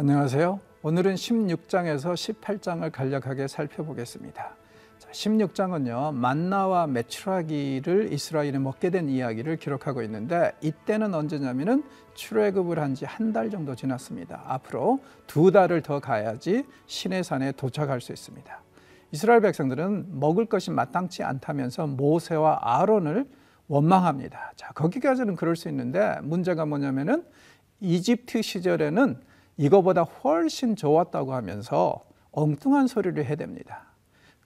안녕하세요. 오늘은 16장에서 18장을 간략하게 살펴보겠습니다. 16장은요, 만나와 메추라기를 이스라엘이 먹게 된 이야기를 기록하고 있는데 이때는 언제냐면은 출애굽을 한 지 한 달 정도 지났습니다. 앞으로 두 달을 더 가야지 시내산에 도착할 수 있습니다. 이스라엘 백성들은 먹을 것이 마땅치 않다면서 모세와 아론을 원망합니다. 자, 거기까지는 그럴 수 있는데 문제가 뭐냐면은 이집트 시절에는 이거보다 훨씬 좋았다고 하면서 엉뚱한 소리를 해댑니다.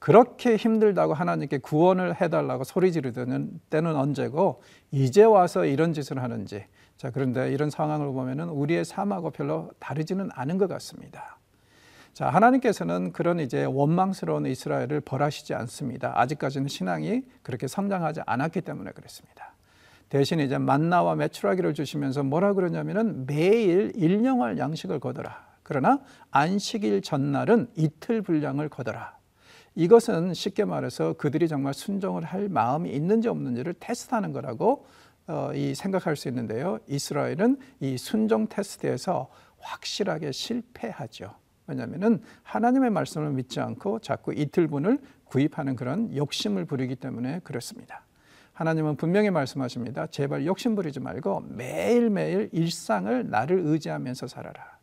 그렇게 힘들다고 하나님께 구원을 해달라고 소리 지르는 때는 언제고 이제 와서 이런 짓을 하는지 자 그런데 이런 상황을 보면은 우리의 삶하고 별로 다르지는 않은 것 같습니다. 자 하나님께서는 그런 이제 원망스러운 이스라엘을 벌하시지 않습니다. 아직까지는 신앙이 그렇게 성장하지 않았기 때문에 그렇습니다. 대신 이제 만나와 메추라기를 주시면서 뭐라 그러냐면은 매일 일용할 양식을 거더라. 그러나 안식일 전날은 이틀 분량을 거더라. 이것은 쉽게 말해서 그들이 정말 순종을 할 마음이 있는지 없는지를 테스트하는 거라고 어, 이 생각할 수 있는데요. 이스라엘은 이 순종 테스트에서 확실하게 실패하죠. 왜냐하면 하나님의 말씀을 믿지 않고 자꾸 이틀분을 구입하는 그런 욕심을 부리기 때문에 그렇습니다. 하나님은 분명히 말씀하십니다. 제발 욕심 부리지 말고 매일매일 일상을 나를 의지하면서 살아라.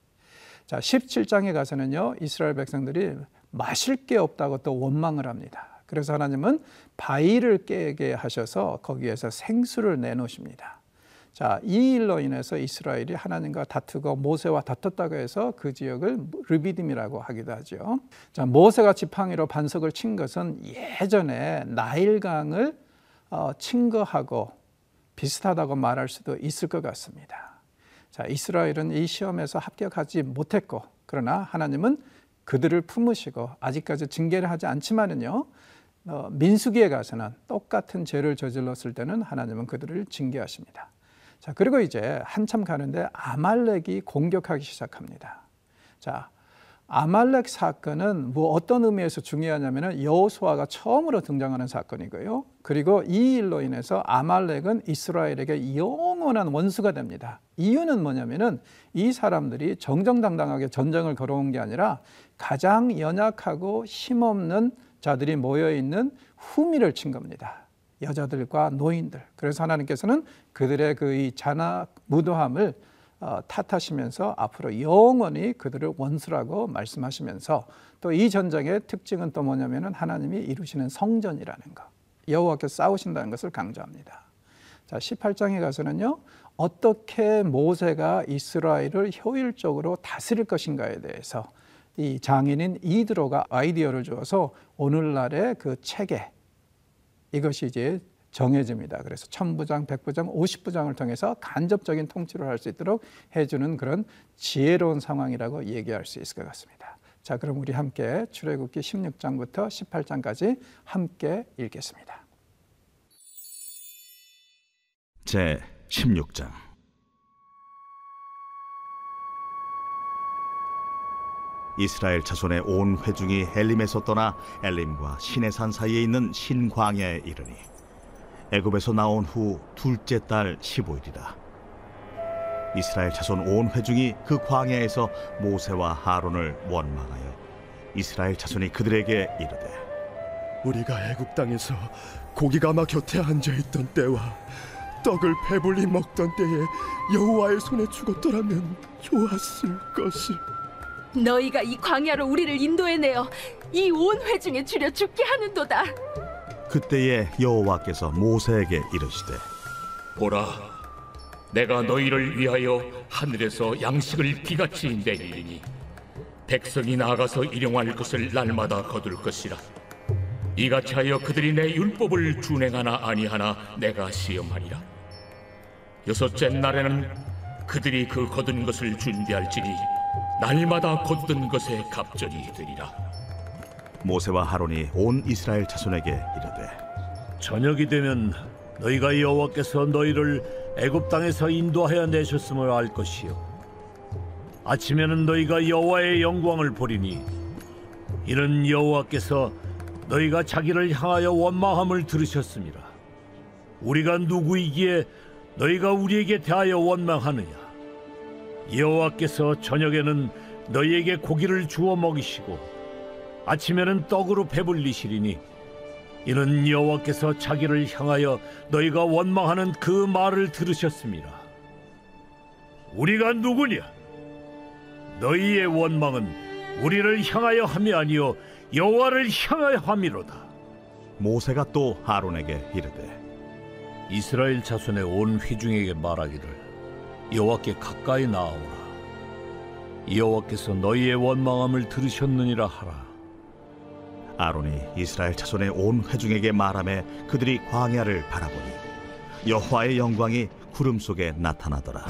자, 17장에 가서는요, 이스라엘 백성들이 마실 게 없다고 또 원망을 합니다. 그래서 하나님은 바위를 깨게 하셔서 거기에서 생수를 내놓으십니다. 자, 이 일로 인해서 이스라엘이 하나님과 다투고 모세와 다퉜다고 해서 그 지역을 르비딤이라고 하기도 하죠. 자, 모세가 지팡이로 반석을 친 것은 예전에 나일강을 어, 친 거하고 비슷하다고 말할 수도 있을 것 같습니다. 자, 이스라엘은 이 시험에서 합격하지 못했고, 그러나 하나님은 그들을 품으시고 아직까지 징계를 하지 않지만은요. 어, 민수기에 가서는 똑같은 죄를 저질렀을 때는 하나님은 그들을 징계하십니다. 자, 그리고 이제 한참 가는데 아말렉이 공격하기 시작합니다. 자, 아말렉 사건은 뭐 어떤 의미에서 중요하냐면은 여호수아가 처음으로 등장하는 사건이고요. 그리고 이 일로 인해서 아말렉은 이스라엘에게 영원한 원수가 됩니다. 이유는 뭐냐면은 이 사람들이 정정당당하게 전쟁을 걸어온 게 아니라 가장 연약하고 힘없는 자들이 모여 있는 후미를 친 겁니다. 여자들과 노인들. 그래서 하나님께서는 그들의 그 이 잔악 무도함을 어, 탓하시면서 앞으로 영원히 그들을 원수라고 말씀하시면서 또 이 전쟁의 특징은 또 뭐냐면은 하나님이 이루시는 성전이라는 것. 여호와께서 싸우신다는 것을 강조합니다. 자, 18장에 가서는요. 어떻게 모세가 이스라엘을 효율적으로 다스릴 것인가에 대해서 이 장인인 이드로가 아이디어를 주어서 오늘날의 그 체계 이것이 이제 정해집니다. 그래서 천부장, 백부장, 오십부장을 통해서 간접적인 통치를 할 수 있도록 해주는 그런 지혜로운 상황이라고 얘기할 수 있을 것 같습니다. 자, 그럼 우리 함께 출애굽기 16장부터 18장까지 함께 읽겠습니다. 제 16장 이스라엘 자손의 온 회중이 헬림에서 떠나 엘림과 시내산 사이에 있는 신광야에 이르니 애굽에서 나온 후 둘째 달 15일이라 이스라엘 자손 온 회중이 그 광야에서 모세와 하론을 원망하여 이스라엘 자손이 그들에게 이르되 우리가 애굽 땅에서 고기가마 곁에 앉아 있던 때와 떡을 배불리 먹던 때에 여호와의 손에 죽었더라면 좋았을 것을 너희가 이 광야로 우리를 인도해내어 이 온 회중에 줄여 죽게 하는도다. 그때에 여호와께서 모세에게 이르시되 보라, 내가 너희를 위하여 하늘에서 양식을 비같이 내리니 백성이 나가서 일용할 것을 날마다 거둘 것이라. 이같이 하여 그들이 내 율법을 준행하나 아니하나 내가 시험하리라. 여섯째 날에는 그들이 그 거둔 것을 준비할지니 날마다 거둔 것에 갑절이 되리라. 모세와 하론이 온 이스라엘 자손에게 이르되 저녁이 되면 너희가 여호와께서 너희를 애굽 땅에서 인도하여 내셨음을 알 것이요. 아침에는 너희가 여호와의 영광을 보리니 이는 여호와께서 너희가 자기를 향하여 원망함을 들으셨습니다. 우리가 누구이기에 너희가 우리에게 대하여 원망하느냐? 여호와께서 저녁에는 너희에게 고기를 주어 먹이시고 아침에는 떡으로 배불리시리니 이는 여호와께서 자기를 향하여 너희가 원망하는 그 말을 들으셨습니다. 우리가 누구냐? 너희의 원망은 우리를 향하여 함이 아니요 여호와를 향하여 함이로다. 모세가 또 아론에게 이르되 이스라엘 자손의 온 회중에게 말하기를 여호와께 가까이 나아오라. 여호와께서 너희의 원망함을 들으셨느니라 하라. 아론이 이스라엘 자손의 온 회중에게 말하며 그들이 광야를 바라보니 여호와의 영광이 구름 속에 나타나더라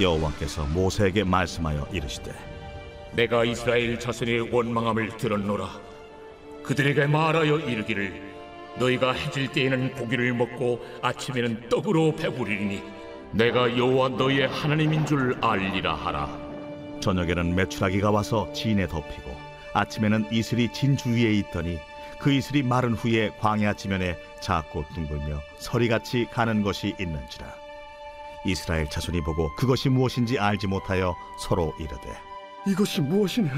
여호와께서 모세에게 말씀하여 이르시되 내가 이스라엘 자손의 원망함을 들었노라. 그들에게 말하여 이르기를 너희가 해질 때에는 고기를 먹고 아침에는 떡으로 배부리니 내가 여호와 너희의 하나님인 줄 알리라 하라. 저녁에는 메추라기가 와서 진에 덮이고 아침에는 이슬이 진 주위에 있더니 그 이슬이 마른 후에 광야 지면에 작고 둥글며 서리같이 가는 것이 있는지라 이스라엘 자손이 보고 그것이 무엇인지 알지 못하여 서로 이르되 이것이 무엇이냐?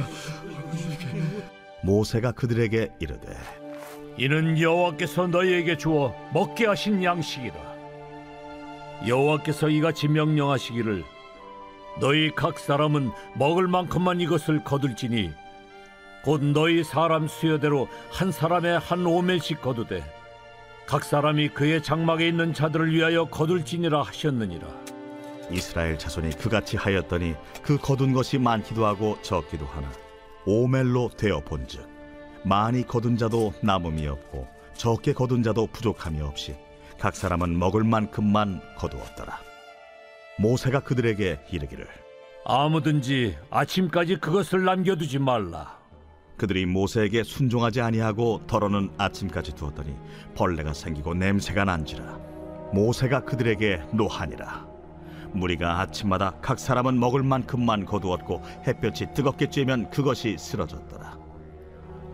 모세가 그들에게 이르되 이는 여호와께서 너희에게 주어 먹게 하신 양식이라. 여호와께서 이같이 명령하시기를 너희 각 사람은 먹을 만큼만 이것을 거둘지니 곧 너희 사람 수여대로 한 사람에 한 오멜씩 거두되 각 사람이 그의 장막에 있는 자들을 위하여 거둘지니라 하셨느니라. 이스라엘 자손이 그같이 하였더니 그 거둔 것이 많기도 하고 적기도 하나 오멜로 되어 본즉 많이 거둔 자도 남음이 없고 적게 거둔 자도 부족함이 없이 각 사람은 먹을 만큼만 거두었더라 모세가 그들에게 이르기를 아무든지 아침까지 그것을 남겨두지 말라. 그들이 모세에게 순종하지 아니하고 덜어는 아침까지 두었더니 벌레가 생기고 냄새가 난지라. 모세가 그들에게 노하니라. 무리가 아침마다 각 사람은 먹을 만큼만 거두었고 햇볕이 뜨겁게 쬐면 그것이 쓰러졌더라.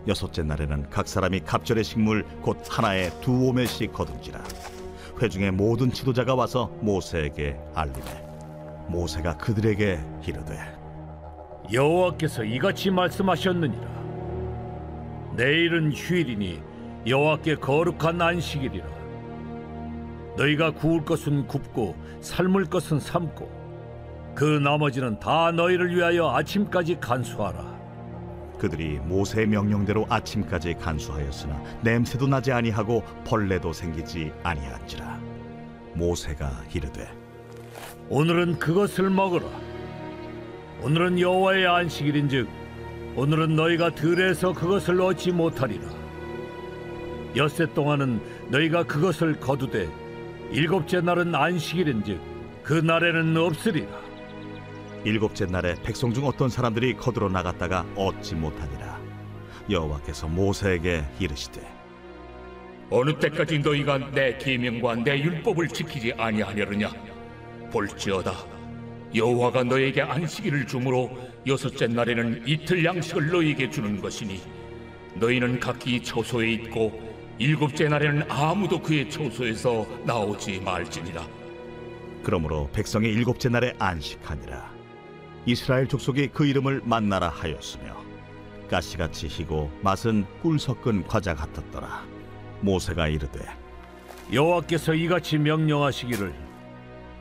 여섯째 날에는 각 사람이 갑절의 식물 곧 하나에 두 오멜씩 거둔지라. 회중의 모든 지도자가 와서 모세에게 알리매. 모세가 그들에게 이르되 여호와께서 이같이 말씀하셨느니라. 내일은 휴일이니 여호와께 거룩한 안식일이라. 너희가 구울 것은 굽고 삶을 것은 삶고 그 나머지는 다 너희를 위하여 아침까지 간수하라. 그들이 모세의 명령대로 아침까지 간수하였으나 냄새도 나지 아니하고 벌레도 생기지 아니한지라 모세가 이르되 오늘은 그것을 먹으라. 오늘은 여호와의 안식일인즉 오늘은 너희가 들에서 그것을 얻지 못하리라. 엿새 동안은 너희가 그것을 거두되 일곱째 날은 안식일인즉 그 날에는 없으리라. 일곱째 날에 백성 중 어떤 사람들이 거두러 나갔다가 얻지 못하니라 여호와께서 모세에게 이르시되 어느 때까지 너희가 내 계명과 내 율법을 지키지 아니하려느냐? 볼지어다. 여호와가 너에게 안식일을 주므로 여섯째 날에는 이틀 양식을 너희에게 주는 것이니 너희는 각기 처소에 있고 일곱째 날에는 아무도 그의 처소에서 나오지 말지니라. 그러므로 백성이 일곱째 날에 안식하니라 이스라엘 족속이 그 이름을 만나라 하였으며 가시같이 희고 맛은 꿀 섞은 과자 같았더라 모세가 이르되 여호와께서 이같이 명령하시기를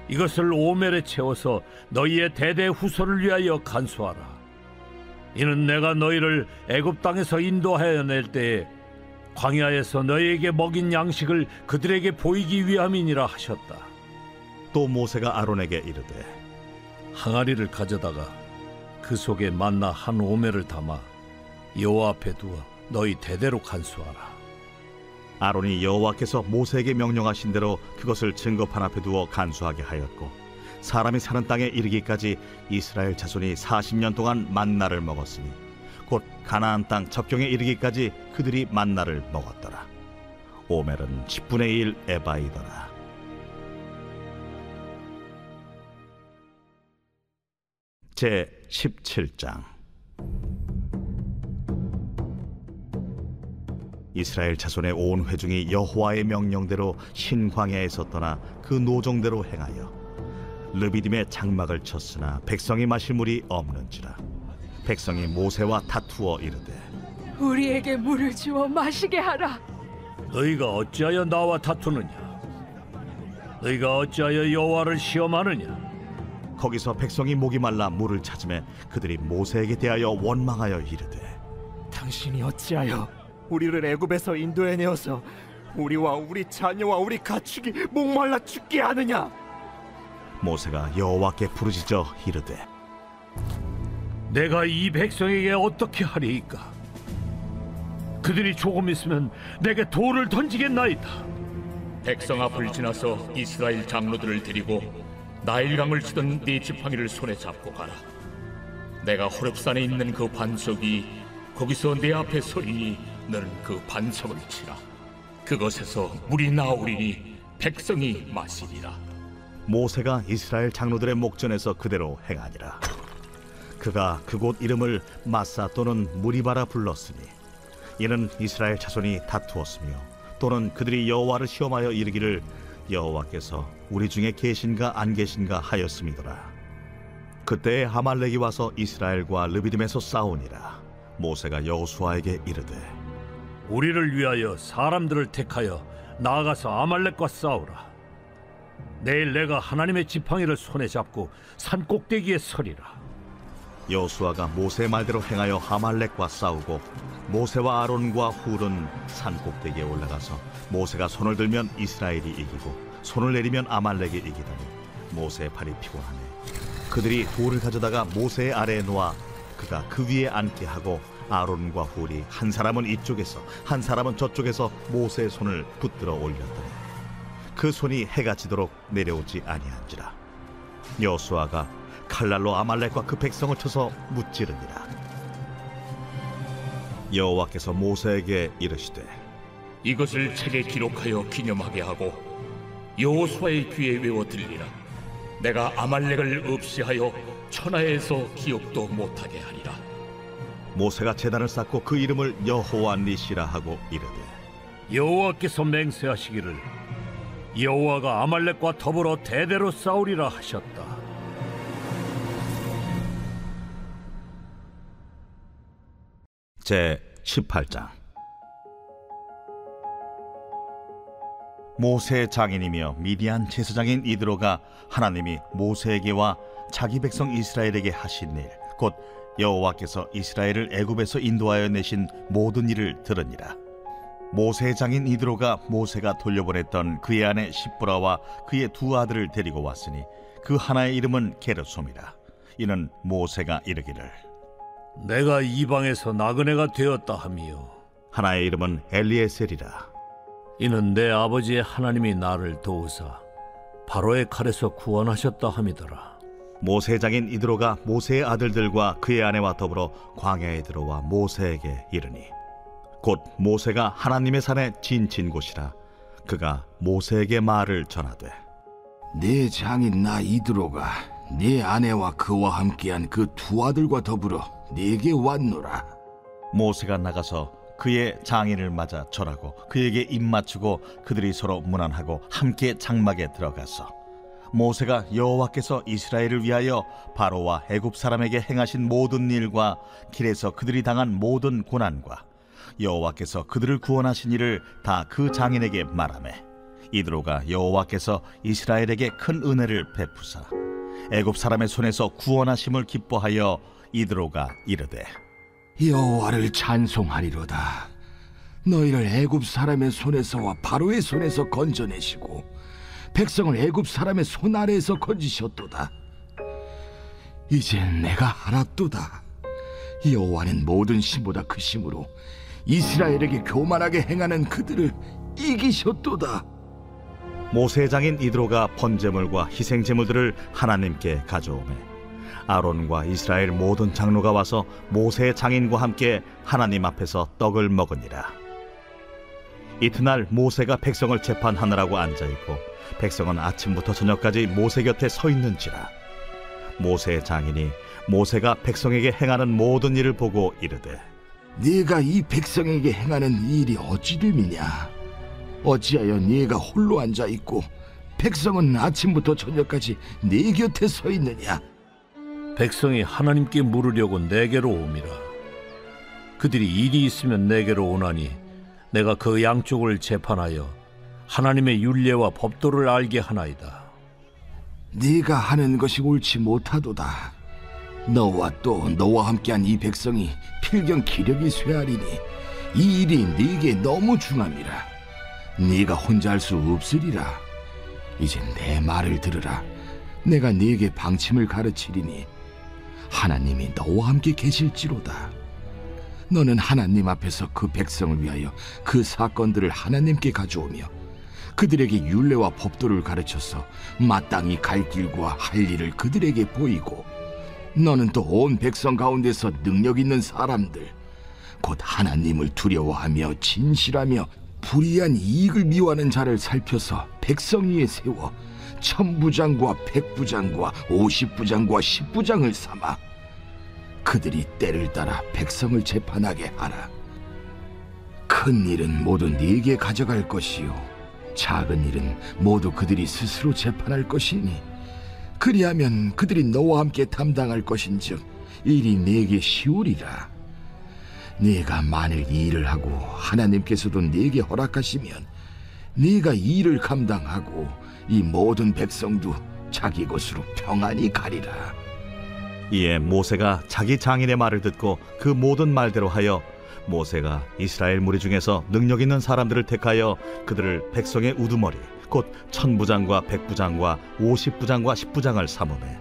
이것을 오멜에 채워서 너희의 대대 후손을 위하여 간수하라. 이는 내가 너희를 애굽 땅에서 인도하여 낼 때에 광야에서 너희에게 먹인 양식을 그들에게 보이기 위함이니라 하셨다. 또 모세가 아론에게 이르되 항아리를 가져다가 그 속에 만나 한 오멜을 담아 여호와 앞에 두어 너희 대대로 간수하라. 아론이 여호와께서 모세에게 명령하신 대로 그것을 증거판 앞에 두어 간수하게 하였고 사람이 사는 땅에 이르기까지 이스라엘 자손이 40년 동안 만나를 먹었으니 곧 가나안 땅 접경에 이르기까지 그들이 만나를 먹었더라. 오멜은 10분의 1 에바이더라. 제 17장 이스라엘 자손의 온 회중이 여호와의 명령대로 신광야에서 떠나 그 노정대로 행하여 르비딤의 장막을 쳤으나 백성이 마실 물이 없는지라 백성이 모세와 다투어 이르되 우리에게 물을 주어 마시게 하라. 너희가 어찌하여 나와 다투느냐? 너희가 어찌하여 여호와를 시험하느냐? 거기서 백성이 목이 말라 물을 찾음에 그들이 모세에게 대하여 원망하여 이르되 당신이 어찌하여 우리를 애굽에서 인도해 내어서 우리와 우리 자녀와 우리 가축이 목말라 죽게 하느냐? 모세가 여호와께 부르짖어 이르되 내가 이 백성에게 어떻게 하리이까? 그들이 조금 있으면 내게 돌을 던지겠나이다. 백성 앞을 지나서 이스라엘 장로들을 데리고 나일강을 치던 네 지팡이를 손에 잡고 가라. 내가 호렙산에 있는 그 반석이 거기서 내 앞에 서리니 너는 그 반석을 치라. 그것에서 물이 나오리니 백성이 마시리라. 모세가 이스라엘 장로들의 목전에서 그대로 행하니라 그가 그곳 이름을 마사 또는 무리바라 불렀으니 이는 이스라엘 자손이 다투었으며 또는 그들이 여호와를 시험하여 이르기를 여호와께서 우리 중에 계신가 안 계신가 하였음이더라 그때에 하말렉이 와서 이스라엘과 르비딤에서 싸우니라 모세가 여호수아에게 이르되 우리를 위하여 사람들을 택하여 나아가서 아말렉과 싸우라. 내일 내가 하나님의 지팡이를 손에 잡고 산 꼭대기에 서리라. 여호수아가 모세 말대로 행하여 하말렉과 싸우고 모세와 아론과 훌은 산 꼭대기에 올라가서 모세가 손을 들면 이스라엘이 이기고 손을 내리면 아말렉이 이기더니 모세의 팔이 피곤하네 그들이 돌을 가져다가 모세의 아래에 놓아 그가 그 위에 앉게 하고 아론과 훌이 한 사람은 이쪽에서 한 사람은 저쪽에서 모세의 손을 붙들어 올렸더니 그 손이 해가 지도록 내려오지 아니한지라 여호수아가 칼날로 아말렉과 그 백성을 쳐서 무찌르니라 여호와께서 모세에게 이르시되 이것을 책에 기록하여 기념하게 하고 여호수아의 귀에 외워 들리라. 내가 아말렉을 없이하여 천하에서 기억도 못하게 하리라. 모세가 제단을 쌓고 그 이름을 여호와 니시라 하고 이르되 여호와께서 맹세하시기를 여호와가 아말렉과 더불어 대대로 싸우리라 하셨다. 제 18장 모세의 장인이며 미디안 제사장인 이드로가 하나님이 모세에게와 자기 백성 이스라엘에게 하신 일 곧 여호와께서 이스라엘을 애굽에서 인도하여 내신 모든 일을 들으니라 모세의 장인 이드로가 모세가 돌려보냈던 그의 아내 십브라와 그의 두 아들을 데리고 왔으니 그 하나의 이름은 게르솜이라 이는 모세가 이르기를 내가 이방에서 나그네가 되었다 하미요. 하나의 이름은 엘리에셀이라 이는 내 아버지의 하나님이 나를 도우사 바로의 칼에서 구원하셨다 함이더라. 모세 장인 이드로가 모세의 아들들과 그의 아내와 더불어 광야에 들어와 모세에게 이르니 곧 모세가 하나님의 산에 진친 곳이라 그가 모세에게 말을 전하되 네 장인 나 이드로가 네 아내와 그와 함께한 그 두 아들과 더불어 네게 왔노라. 모세가 나가서 그의 장인을 맞아 절하고 그에게 입 맞추고 그들이 서로 문안하고 함께 장막에 들어가서 모세가 여호와께서 이스라엘을 위하여 바로와 애굽 사람에게 행하신 모든 일과 길에서 그들이 당한 모든 고난과 여호와께서 그들을 구원하신 일을 다 그 장인에게 말하매 이드로가 여호와께서 이스라엘에게 큰 은혜를 베푸사 애굽 사람의 손에서 구원하심을 기뻐하여 이드로가 이르되 여호와를 찬송하리로다. 너희를 애굽 사람의 손에서와 바로의 손에서 건져내시고 백성을 애굽 사람의 손 아래에서 건지셨도다. 이젠 내가 알았도다. 여호와는 모든 신보다 크심으로 이스라엘에게 교만하게 행하는 그들을 이기셨도다. 모세 장인 이드로가 번제물과 희생 제물들을 하나님께 가져오매 아론과 이스라엘 모든 장로가 와서 모세 장인과 함께 하나님 앞에서 떡을 먹으니라 이튿날 모세가 백성을 재판하느라고 앉아 있고 백성은 아침부터 저녁까지 모세 곁에 서 있는지라 모세 장인이 모세가 백성에게 행하는 모든 일을 보고 이르되 네가 이 백성에게 행하는 일이 어찌됨이냐? 어찌하여 네가 홀로 앉아 있고 백성은 아침부터 저녁까지 네 곁에 서 있느냐? 백성이 하나님께 물으려고 내게로 오미라. 그들이 일이 있으면 내게로 오나니 내가 그 양쪽을 재판하여 하나님의 율례와 법도를 알게 하나이다. 네가 하는 것이 옳지 못하도다. 너와 또 너와 함께한 이 백성이 필경 기력이 쇠하리니 이 일이 네게 너무 중함이라. 네가 혼자 할 수 없으리라. 이제 내 말을 들으라. 내가 네게 방침을 가르치리니 하나님이 너와 함께 계실지로다. 너는 하나님 앞에서 그 백성을 위하여 그 사건들을 하나님께 가져오며 그들에게 율례와 법도를 가르쳐서 마땅히 갈 길과 할 일을 그들에게 보이고 너는 또 온 백성 가운데서 능력 있는 사람들 곧 하나님을 두려워하며 진실하며 불의한 이익을 미워하는 자를 살펴서 백성 위에 세워 천부장과 백부장과 오십부장과 십부장을 삼아 그들이 때를 따라 백성을 재판하게 하라. 큰 일은 모두 네게 가져갈 것이요 작은 일은 모두 그들이 스스로 재판할 것이니 그리하면 그들이 너와 함께 담당할 것인즉 일이 네게 쉬우리라. 네가 만일 이 일을 하고 하나님께서도 네게 허락하시면 네가 이 일을 감당하고 이 모든 백성도 자기 곳으로 평안히 가리라. 이에 모세가 자기 장인의 말을 듣고 그 모든 말대로 하여 모세가 이스라엘 무리 중에서 능력 있는 사람들을 택하여 그들을 백성의 우두머리 곧 천부장과 백부장과 오십부장과 십부장을 삼음해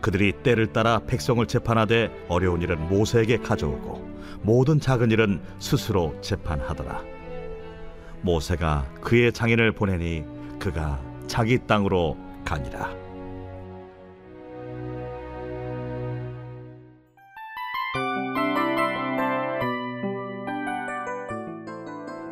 그들이 때를 따라 백성을 재판하되 어려운 일은 모세에게 가져오고 모든 작은 일은 스스로 재판하더라. 모세가 그의 장인을 보내니 그가 자기 땅으로 가니라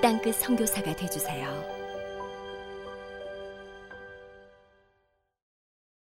땅끝 선교사가 되주세요.